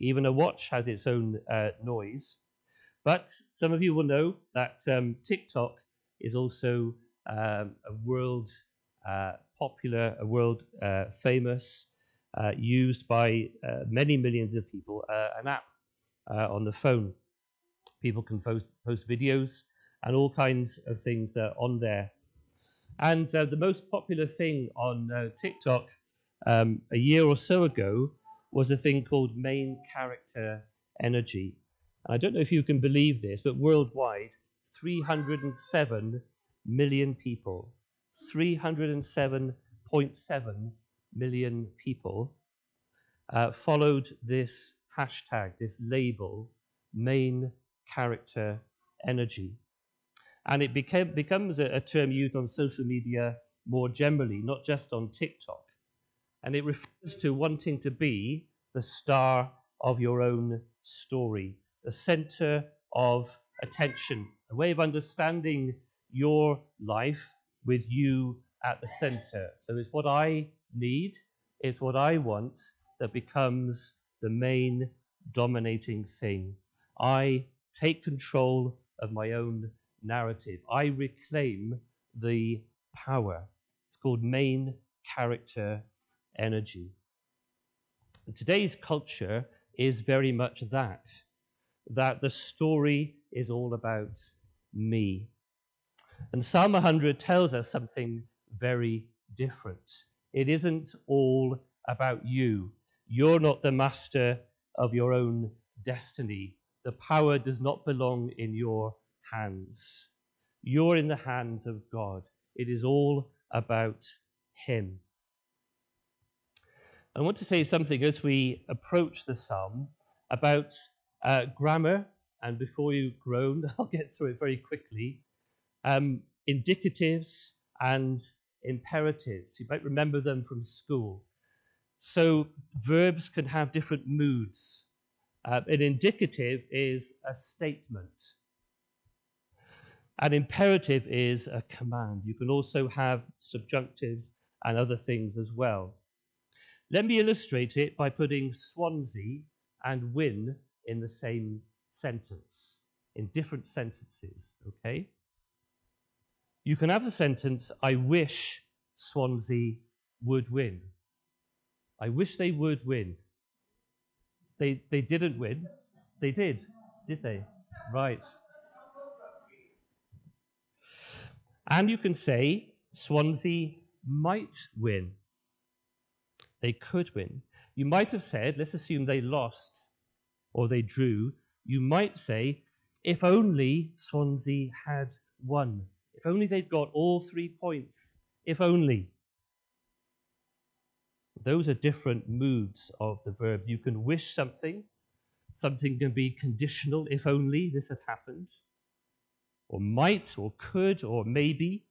Even a watch has its own uh, noise. But some of you will know that um, TikTok is also um, a world uh, popular, a world uh, famous, uh, used by uh, many millions of people, uh, an app on the phone. People can post, post videos and all kinds of things on there. And the most popular thing on TikTok um, a year or so ago was a thing called main character energy. I don't know if you can believe this, but worldwide, 307 million people, 307.7 million people uh, followed this hashtag, this label, main character energy. And it became, becomes a, a term used on social media more generally, not just on TikTok. And it refers to wanting to be the star of your own story, the center of attention, a way of understanding your life with you at the center. So it's what I need, it's what I want that becomes the main dominating thing. I take control of my own narrative. I reclaim the power. It's called main character energy. And today's culture is very much that, that the story is all about me. And Psalm 100 tells us something very different. It isn't all about you. You're not the master of your own destiny. The power does not belong in your hands. You're in the hands of God. It is all about Him. I want to say something as we approach the psalm about uh, grammar, and before you groan, I'll get through it very quickly. Um, indicatives and imperatives. You might remember them from school. So verbs can have different moods. Uh, an indicative is a statement. An imperative is a command. You can also have subjunctives and other things as well. Let me illustrate it by putting Swansea and win in the same sentence, in different sentences, okay? You can have the sentence, I wish Swansea would win. I wish they would win. They, they didn't win. They did, did they? Right. And you can say Swansea might win. They could win. You might have said, let's assume they lost or they drew. You might say, if only Swansea had won. If only they'd got all three points. If only. Those are different moods of the verb. You can wish something, something can be conditional, if only this had happened, or might, or could, or maybe.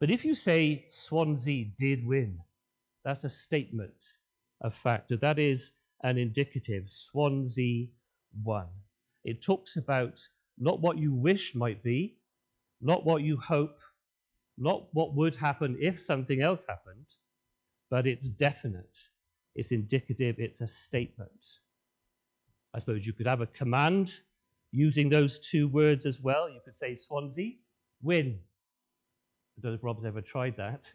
But if you say Swansea did win, that's a statement of fact. That is an indicative. Swansea won. It talks about not what you wish might be, not what you hope, not what would happen if something else happened, but it's definite, it's indicative, it's a statement. I suppose you could have a command using those two words as well. You could say, Swansea, win. I don't know if Rob's ever tried that.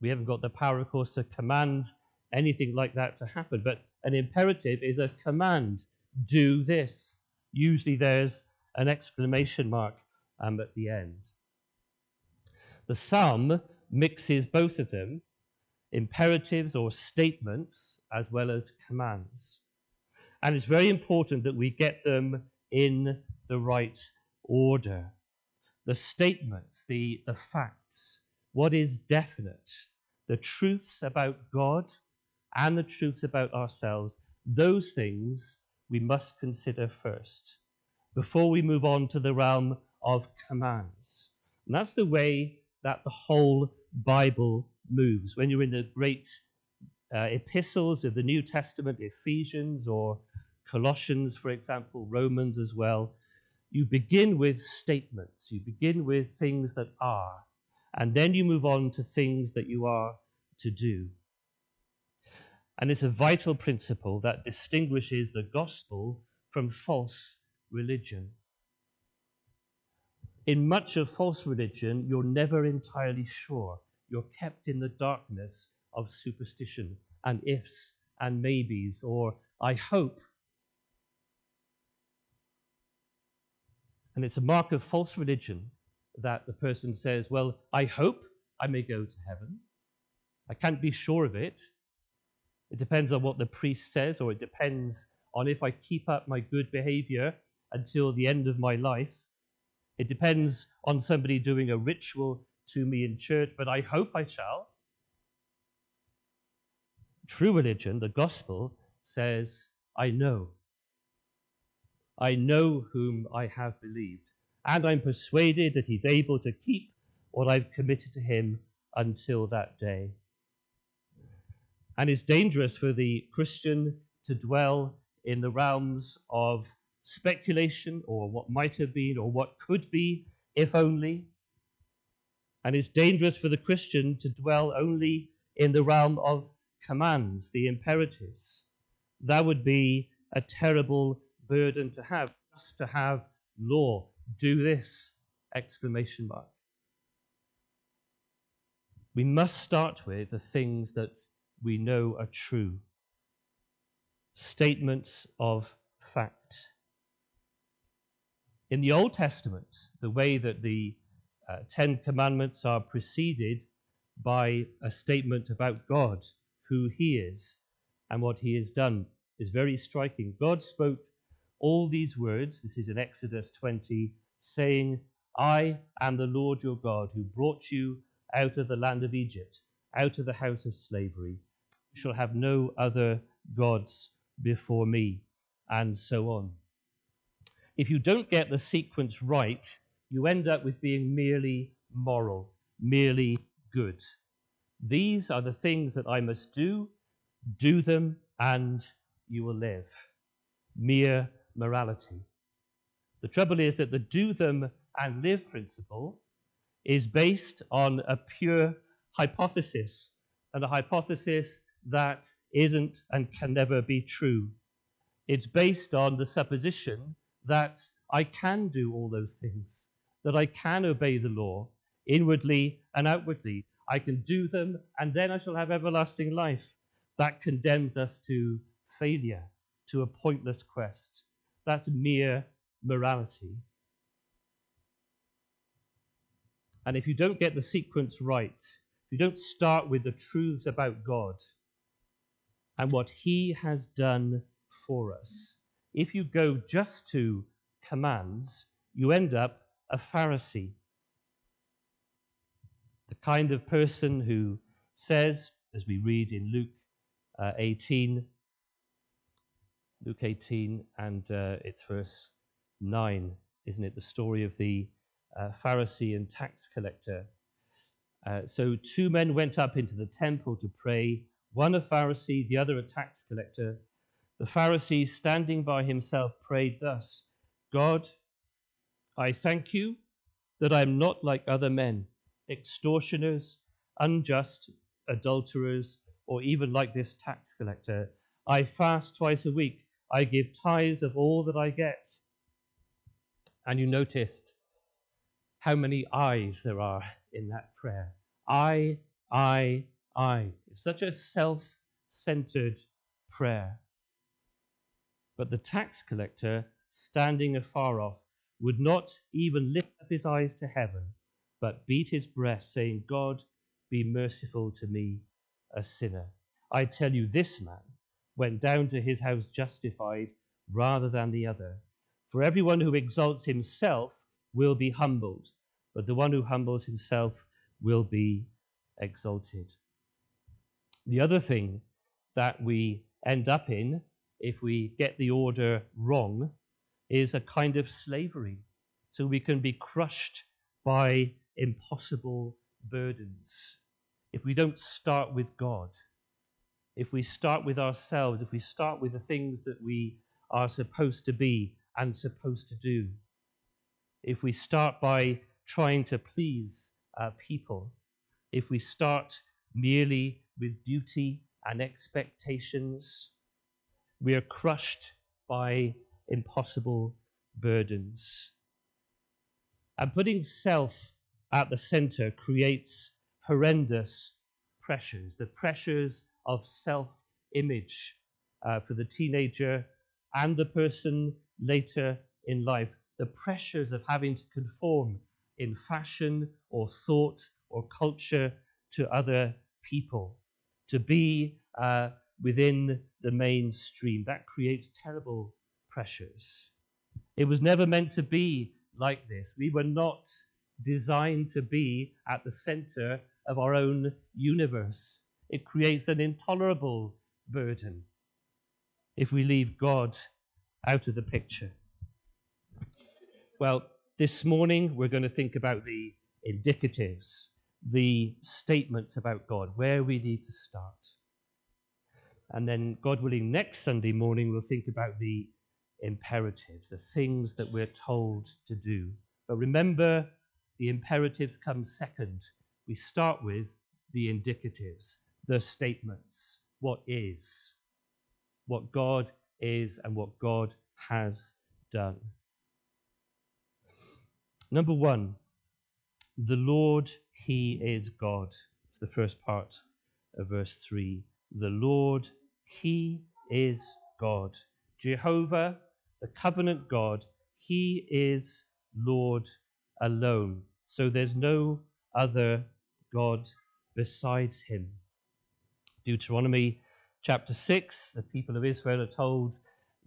We haven't got the power, of course, to command anything like that to happen, but an imperative is a command do this. Usually there's an exclamation mark um, at the end. The psalm mixes both of them imperatives or statements as well as commands. And it's very important that we get them in the right order. The statements, the, the facts, what is definite, the truths about God and the truths about ourselves, those things we must consider first before we move on to the realm of commands. And that's the way that the whole Bible moves. When you're in the great uh, epistles of the New Testament, Ephesians or Colossians, for example, Romans as well, you begin with statements. You begin with things that are, and then you move on to things that you are to do. And it's a vital principle that distinguishes the gospel from false religion. In much of false religion, you're never entirely sure. You're kept in the darkness of superstition and ifs and maybes, or I hope. And it's a mark of false religion that the person says, Well, I hope I may go to heaven. I can't be sure of it. It depends on what the priest says, or it depends on if I keep up my good behavior until the end of my life. It depends on somebody doing a ritual to me in church, but I hope I shall. True religion, the gospel, says, I know. I know whom I have believed, and I'm persuaded that he's able to keep what I've committed to him until that day. And it's dangerous for the Christian to dwell in the realms of speculation or what might have been or what could be, if only. And it's dangerous for the Christian to dwell only in the realm of commands, the imperatives. That would be a terrible burden to have, just to have law. Do this! Exclamation mark. We must start with the things that we know are true. Statements of fact. In the Old Testament, the way that the uh, Ten Commandments are preceded by a statement about God, who He is, and what He has done, is very striking. God spoke all these words, this is in Exodus 20, saying, I am the Lord your God who brought you out of the land of Egypt, out of the house of slavery. You shall have no other gods before me, and so on if you don't get the sequence right, you end up with being merely moral, merely good. These are the things that I must do, do them, and you will live. Mere morality. The trouble is that the do them and live principle is based on a pure hypothesis, and a hypothesis that isn't and can never be true. It's based on the supposition that I can do all those things, that I can obey the law inwardly and outwardly. I can do them, and then I shall have everlasting life. That condemns us to failure, to a pointless quest. That's mere morality. And if you don't get the sequence right, if you don't start with the truths about God and what He has done for us, if you go just to commands, you end up a Pharisee. The kind of person who says, as we read in Luke uh, 18, Luke 18, and uh, it's verse 9, isn't it? The story of the uh, Pharisee and tax collector. Uh, so, two men went up into the temple to pray, one a Pharisee, the other a tax collector. The Pharisee, standing by himself, prayed thus God, I thank you that I am not like other men, extortioners, unjust, adulterers, or even like this tax collector. I fast twice a week. I give tithes of all that I get. And you noticed how many eyes there are in that prayer. I, I, I. It's such a self centered prayer. But the tax collector, standing afar off, would not even lift up his eyes to heaven, but beat his breast, saying, God, be merciful to me, a sinner. I tell you, this man went down to his house justified rather than the other. For everyone who exalts himself will be humbled, but the one who humbles himself will be exalted. The other thing that we end up in if we get the order wrong, is a kind of slavery. So we can be crushed by impossible burdens. If we don't start with God, if we start with ourselves, if we start with the things that we are supposed to be and supposed to do, if we start by trying to please uh, people, if we start merely with duty and expectations. We are crushed by impossible burdens. And putting self at the center creates horrendous pressures, the pressures of self image uh, for the teenager and the person later in life, the pressures of having to conform in fashion or thought or culture to other people, to be uh, within the mainstream. That creates terrible pressures. It was never meant to be like this. We were not designed to be at the center of our own universe. It creates an intolerable burden if we leave God out of the picture. Well, this morning we're going to think about the indicatives, the statements about God, where we need to start. And then, God willing, next Sunday morning we'll think about the imperatives, the things that we're told to do. But remember, the imperatives come second. We start with the indicatives, the statements. What is? What God is and what God has done. Number one, the Lord, He is God. It's the first part of verse 3. The Lord, He is God. Jehovah, the covenant God, He is Lord alone. So there's no other God besides Him. Deuteronomy chapter 6, the people of Israel are told,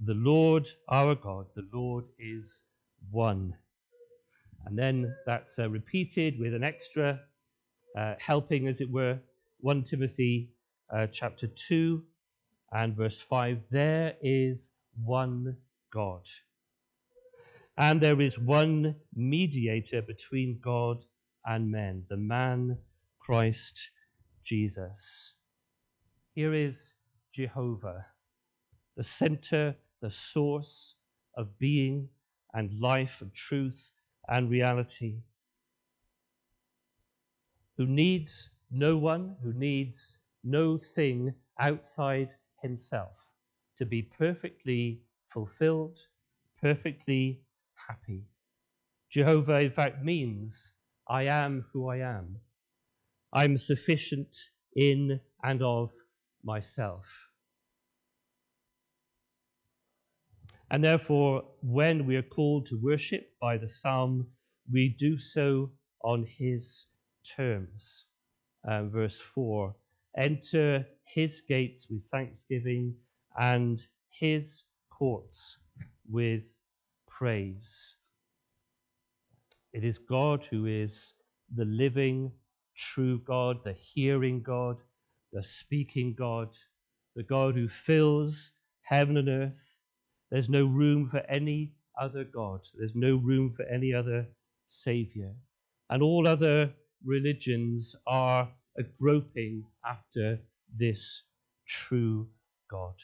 The Lord our God, the Lord is one. And then that's uh, repeated with an extra uh, helping, as it were, 1 Timothy uh, chapter 2 and verse 5. There is one God. And there is one mediator between God and men, the man Christ Jesus. Here is Jehovah, the center, the source of being and life and truth and reality, who needs no one, who needs no thing outside himself to be perfectly fulfilled, perfectly happy. Jehovah, in fact, means I am who I am. I'm sufficient in and of myself. And therefore, when we are called to worship by the psalm, we do so on his terms. Um, verse 4 Enter his gates with thanksgiving and his courts with praise. It is God who is the living, true God, the hearing God, the speaking God, the God who fills heaven and earth there's no room for any other God. There's no room for any other Savior. And all other religions are a groping after this true God.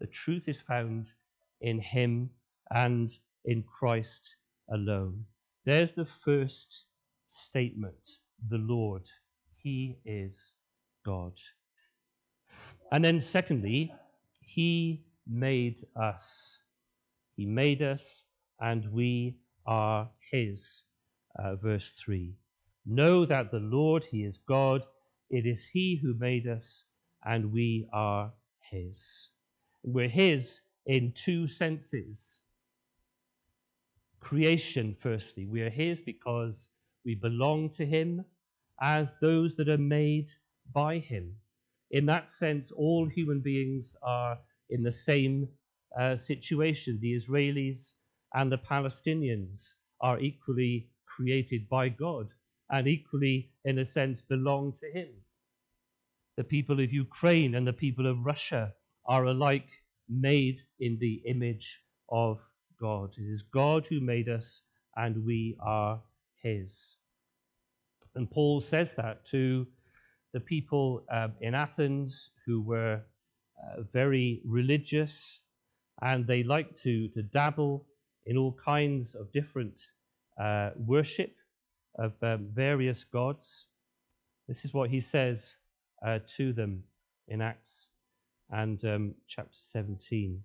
The truth is found in Him and in Christ alone. There's the first statement the Lord, He is God. And then, secondly, He made us. He made us, and we are His. Uh, verse 3. Know that the Lord, He is God. It is He who made us, and we are His. We're His in two senses. Creation, firstly. We are His because we belong to Him as those that are made by Him. In that sense, all human beings are in the same uh, situation. The Israelis and the Palestinians are equally created by God and equally, in a sense, belong to Him. The people of Ukraine and the people of Russia are alike made in the image of God. It is God who made us, and we are His. And Paul says that to the people um, in Athens who were uh, very religious and they like to, to dabble in all kinds of different uh, worship of um, various gods. This is what he says uh, to them in Acts and um, chapter 17,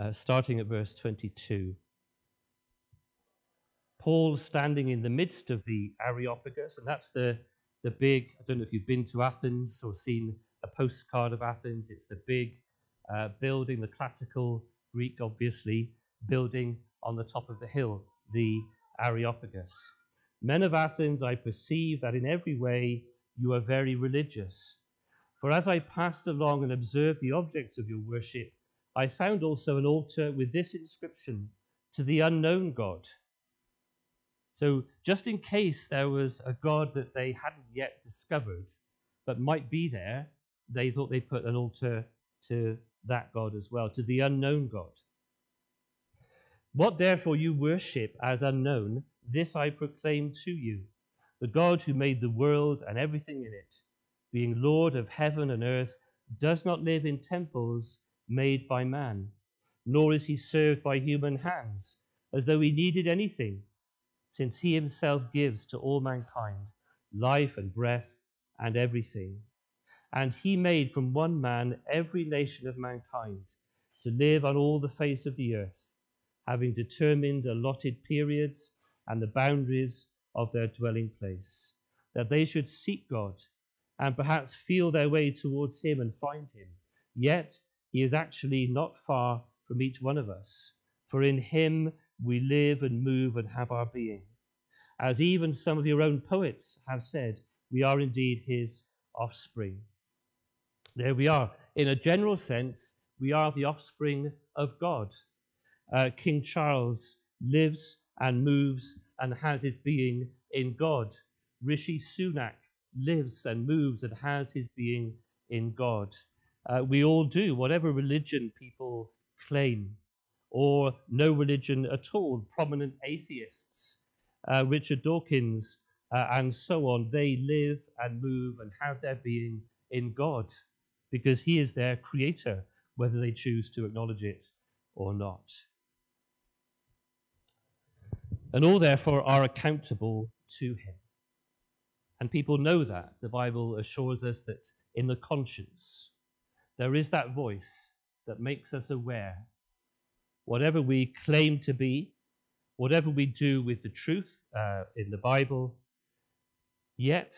uh, starting at verse 22. Paul standing in the midst of the Areopagus, and that's the, the big, I don't know if you've been to Athens or seen a postcard of Athens, it's the big uh, building, the classical Greek, obviously, building on the top of the hill, the Areopagus. Men of Athens, I perceive that in every way you are very religious. For as I passed along and observed the objects of your worship, I found also an altar with this inscription to the unknown God. So, just in case there was a God that they hadn't yet discovered, but might be there, they thought they'd put an altar to that God as well, to the unknown God. What therefore you worship as unknown, this I proclaim to you the God who made the world and everything in it, being Lord of heaven and earth, does not live in temples made by man, nor is he served by human hands, as though he needed anything, since he himself gives to all mankind life and breath and everything. And he made from one man every nation of mankind to live on all the face of the earth, having determined allotted periods and the boundaries of their dwelling place, that they should seek God and perhaps feel their way towards Him and find Him. Yet He is actually not far from each one of us, for in Him we live and move and have our being. As even some of your own poets have said, we are indeed His offspring. There we are. In a general sense, we are the offspring of God. Uh, King Charles lives and moves and has his being in God. Rishi Sunak lives and moves and has his being in God. Uh, we all do, whatever religion people claim, or no religion at all. Prominent atheists, uh, Richard Dawkins, uh, and so on, they live and move and have their being in God because He is their creator, whether they choose to acknowledge it or not and all therefore are accountable to him. And people know that. The Bible assures us that in the conscience, there is that voice that makes us aware. Whatever we claim to be, whatever we do with the truth uh, in the Bible, yet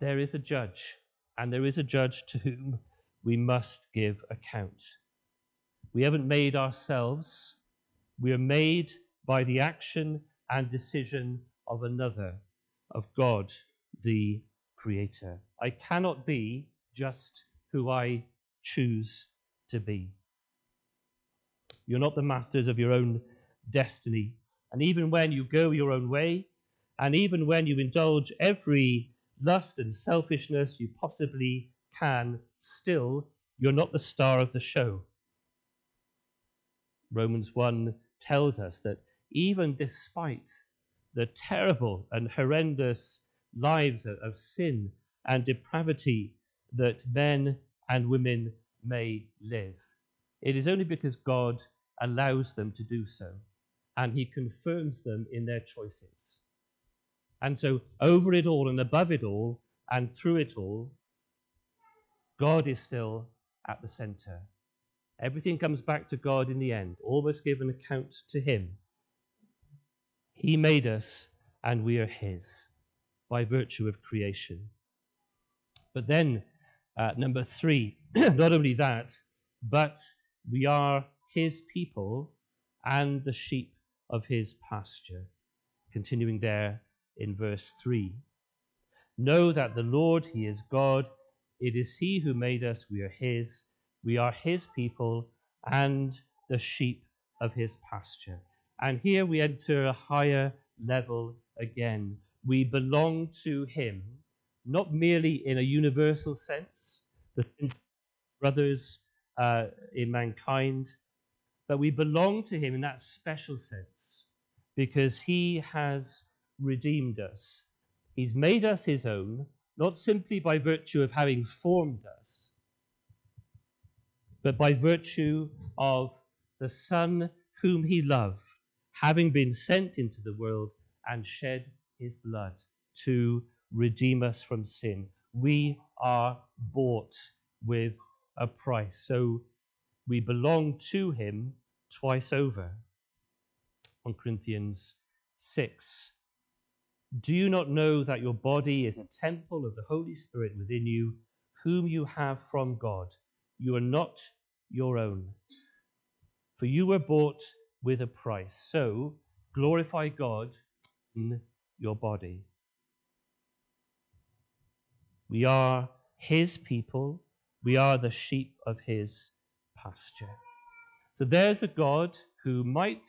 there is a judge, and there is a judge to whom we must give account. We haven't made ourselves, we are made by the action and decision of another, of God, the Creator. I cannot be just who I choose to be. You're not the masters of your own destiny. And even when you go your own way, and even when you indulge every lust and selfishness you possibly can, still, you're not the star of the show. Romans 1 tells us that even despite the terrible and horrendous lives of, sin and depravity that men and women may live. It is only because God allows them to do so, and He confirms them in their choices. And so, over it all and above it all and through it all, God is still at the center. Everything comes back to God in the end. All must give an account to Him. He made us, and we are His by virtue of creation. But then, uh, number three, not only that, but we are His people and the sheep of His pasture. Continuing there in verse 3. Know that the Lord, He is God. It is He who made us. We are His. We are His people and the sheep of His pasture. And here we enter a higher level again. We belong to Him, not merely in a universal sense, the brothers uh, in mankind, but we belong to Him in that special sense because He has redeemed us. He's made us His own, not simply by virtue of having formed us, but by virtue of the Son whom He loved having been sent into the world and shed his blood to redeem us from sin. we are bought with a price. So we belong to him twice over. 1 Corinthians 6. Do you not know that your body is a temple of the Holy Spirit within you, whom you have from God? You are not your own. For you were bought with a price. So glorify God in your body. We are his people. We are the sheep of his pasture. So there's a God who might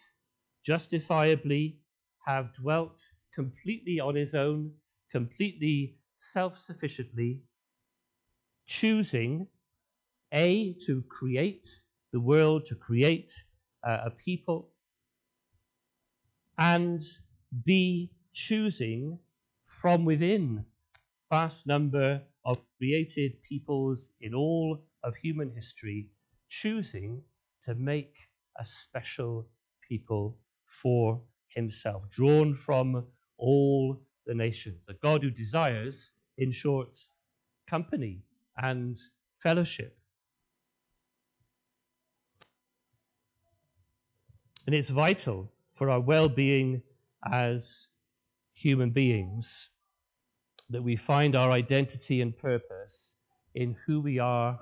justifiably have dwelt completely on his own, completely self sufficiently, choosing A, to create the world, to create uh, a people, and B, choosing from within vast number of created peoples in all of human history, choosing to make a special people for himself, drawn from all the nations. A God who desires, in short, company and fellowship. And it's vital for our well being as human beings that we find our identity and purpose in who we are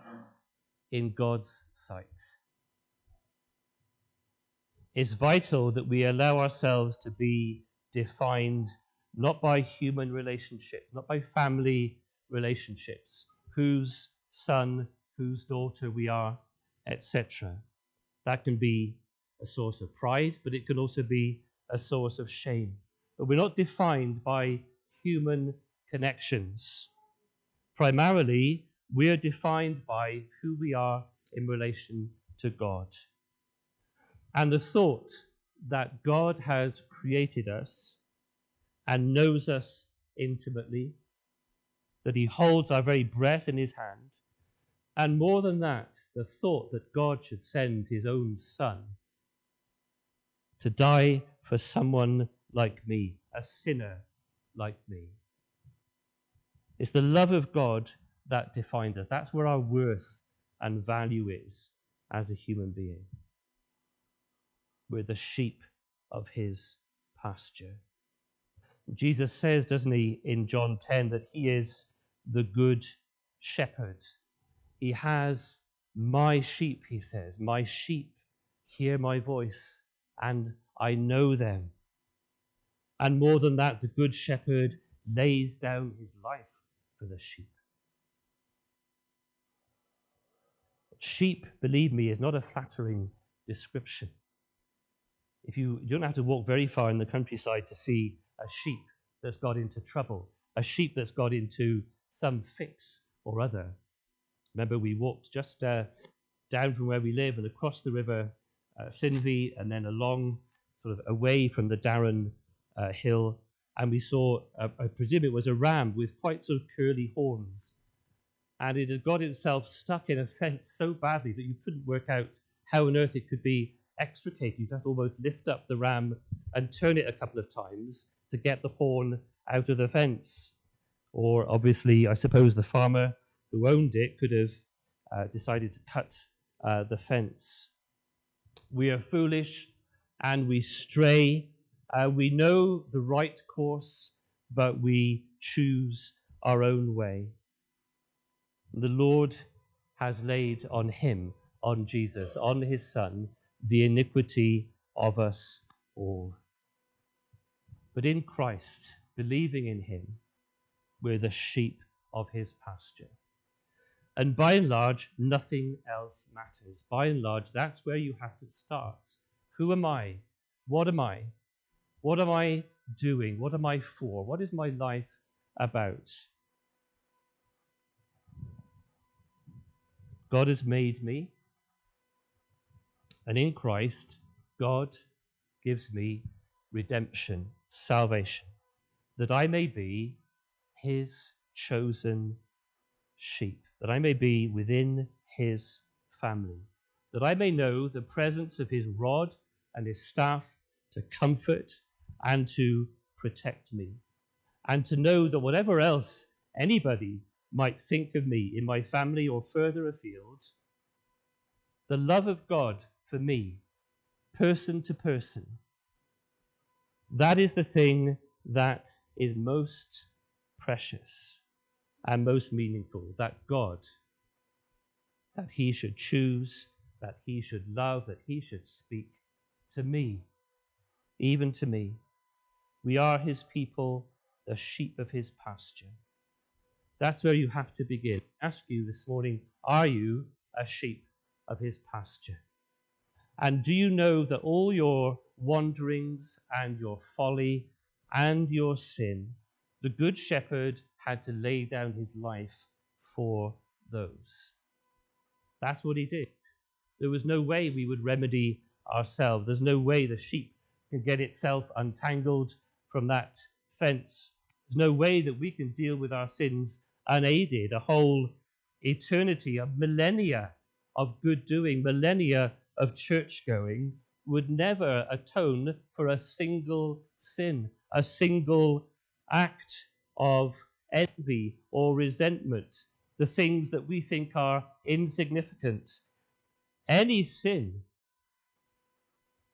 in God's sight. It's vital that we allow ourselves to be defined not by human relationships, not by family relationships, whose son, whose daughter we are, etc. That can be a source of pride, but it can also be a source of shame. But we're not defined by human connections. Primarily, we are defined by who we are in relation to God. And the thought that God has created us and knows us intimately, that He holds our very breath in His hand, and more than that, the thought that God should send His own Son to die for someone like me, a sinner like me. It's the love of God that defines us. That's where our worth and value is as a human being. We're the sheep of his pasture. Jesus says, doesn't he, in John 10, that he is the good shepherd. He has my sheep, he says. My sheep hear my voice, and I know them. And more than that, the good shepherd lays down his life for the sheep. Sheep, believe me, is not a flattering description. If you, you don't have to walk very far in the countryside to see a sheep that's got into trouble, a sheep that's got into some fix or other. Remember, we walked just uh, down from where we live and across the river uh, and then along, sort of away from the Darren uh, Hill and we saw, uh, I presume it was a ram with quite sort of curly horns. And it had got itself stuck in a fence so badly that you couldn't work out how on earth it could be extricated. You'd have to almost lift up the ram and turn it a couple of times to get the horn out of the fence. Or obviously, I suppose the farmer who owned it could have uh, decided to cut uh, the fence. We are foolish and we stray uh, we know the right course, but we choose our own way. The Lord has laid on him, on Jesus, on his Son, the iniquity of us all. But in Christ, believing in him, we're the sheep of his pasture. And by and large, nothing else matters. By and large, that's where you have to start. Who am I? What am I? What am I doing? What am I for? What is my life about? God has made me, and in Christ, God gives me redemption, salvation, that I may be his chosen sheep, that I may be within his family, that I may know the presence of his rod and his staff to comfort and to protect me. And to know that whatever else anybody might think of me in my family or further afield, the love of God for me, person to person, that is the thing that is most precious and most meaningful. That God, that He should choose, that He should love, that He should speak to me, even to me. We are His people, the sheep of His pasture. That's where you have to begin. Ask you this morning are you a sheep of His pasture? And do you know that all your wanderings and your folly and your sin, the Good Shepherd had to lay down his life for those? That's what he did. There was no way we would remedy ourselves. There's no way the sheep can get itself untangled from that fence. There's no way that we can deal with our sins unaided. A whole eternity, a millennia of good doing, millennia of church going would never atone for a single sin, a single act of envy or resentment, the things that we think are insignificant. Any sin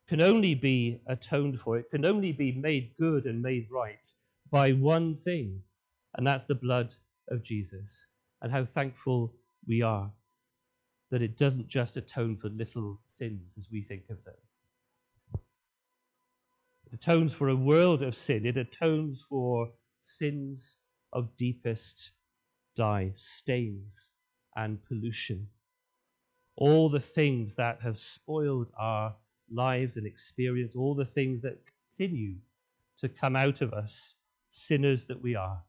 can only be atoned for, it can only be made good and made right by one thing, and that's the blood of Jesus. And how thankful we are that it doesn't just atone for little sins as we think of them. It atones for a world of sin. It atones for sins of deepest dye, stains and pollution. All the things that have spoiled our lives and experience, all the things that continue to come out of us, sinners that we are.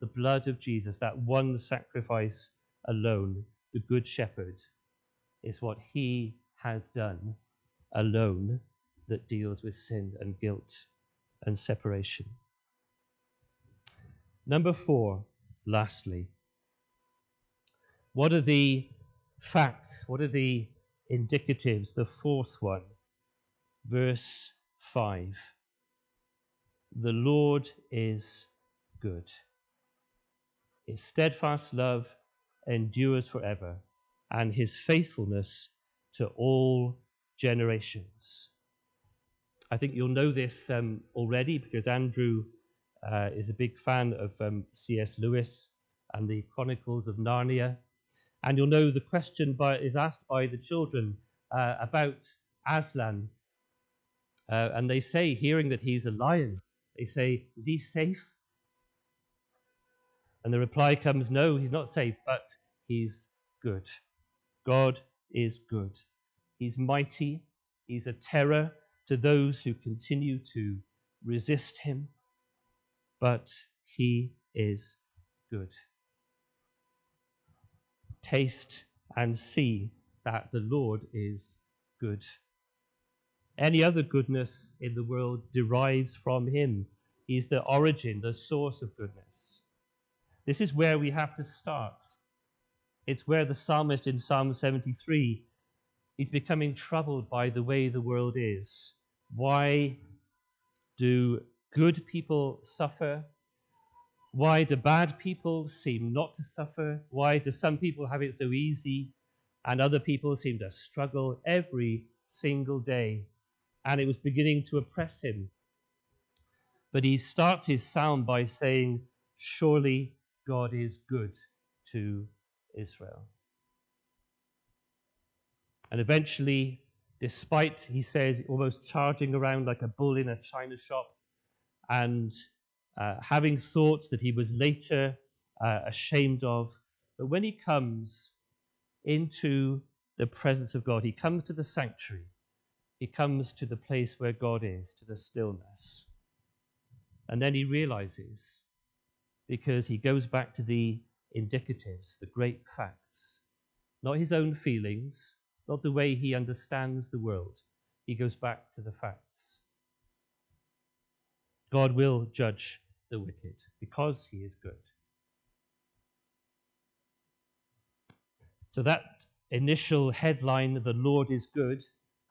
The blood of Jesus, that one sacrifice alone, the Good Shepherd, is what he has done alone that deals with sin and guilt and separation. Number four, lastly, what are the facts? What are the indicatives? The fourth one, verse 5. The Lord is good. His steadfast love endures forever, and his faithfulness to all generations. I think you'll know this um, already because Andrew uh, is a big fan of um, C.S. Lewis and the Chronicles of Narnia. And you'll know the question by, is asked by the children uh, about Aslan. Uh, and they say, hearing that he's a lion, they say, Is he safe? And the reply comes, No, he's not safe, but he's good. God is good. He's mighty. He's a terror to those who continue to resist him, but he is good. Taste and see that the Lord is good. Any other goodness in the world derives from him. He's the origin, the source of goodness. This is where we have to start. It's where the psalmist in Psalm 73 is becoming troubled by the way the world is. Why do good people suffer? Why do bad people seem not to suffer? Why do some people have it so easy and other people seem to struggle every single day? And it was beginning to oppress him. But he starts his psalm by saying, Surely God is good to Israel. And eventually, despite, he says, almost charging around like a bull in a china shop and uh, having thoughts that he was later uh, ashamed of. But when he comes into the presence of God, he comes to the sanctuary, he comes to the place where God is, to the stillness. And then he realizes, because he goes back to the indicatives, the great facts, not his own feelings, not the way he understands the world. He goes back to the facts. God will judge the wicked because he is good. So that initial headline, the Lord is good,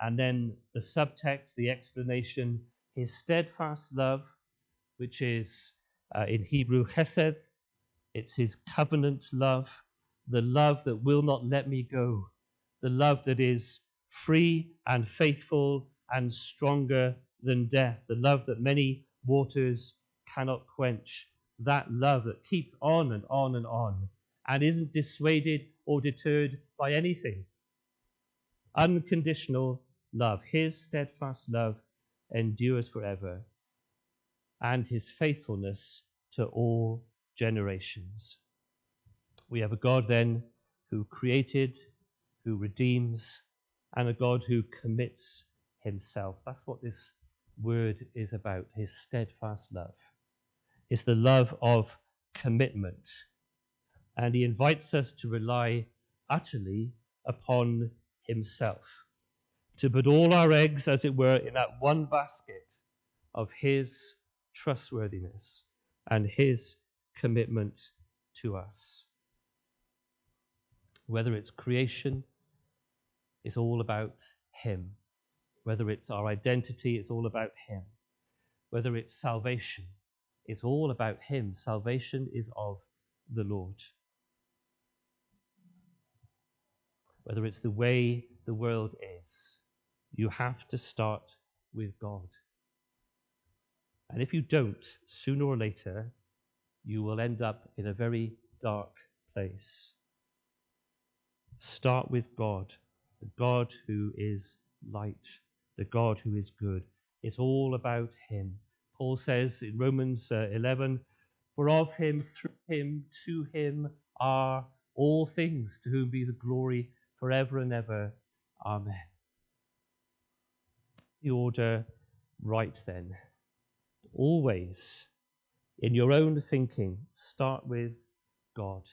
and then the subtext, the explanation, his steadfast love, which is uh, in Hebrew chesed, It's his covenant love, the love that will not let me go, the love that is free and faithful and stronger than death, the love that many waters cannot quench, that love that keeps on and on and on and isn't dissuaded or deterred by anything. Unconditional love, his steadfast love endures forever, and his faithfulness to all generations. We have a God then who created, who redeems, and a God who commits himself. That's what this word is about, his steadfast love. It's the love of commitment. And he invites us to rely utterly upon himself, to put all our eggs, as it were, in that one basket of his trustworthiness and his commitment to us. Whether it's creation, it's all about him. Whether it's our identity, it's all about him. Whether it's salvation, it's all about him. Salvation is of the Lord. Whether it's the way the world is, you have to start with God. And if you don't, sooner or later, you will end up in a very dark place. Start with God, the God who is light, the God who is good. It's all about Him. Paul says in Romans uh, 11, For of Him, through Him, to Him are all things, to whom be the glory forever and ever. Amen. The order right then. Always, in your own thinking, start with God.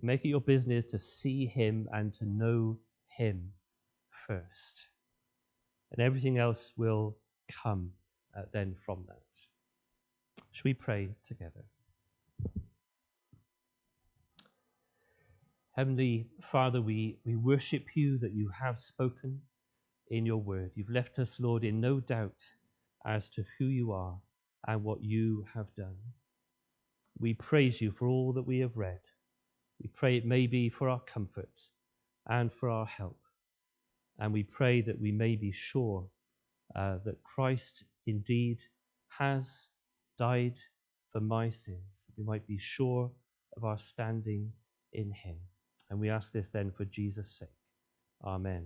Make it your business to see Him and to know Him first. And everything else will come uh, then from that. Shall we pray together? Heavenly Father, we, we worship you that you have spoken in your word. You've left us, Lord, in no doubt as to who you are and what you have done. We praise you for all that we have read. We pray it may be for our comfort and for our help. And we pray that we may be sure uh, that Christ indeed has died for my sins, that we might be sure of our standing in him. And we ask this then for Jesus' sake. Amen.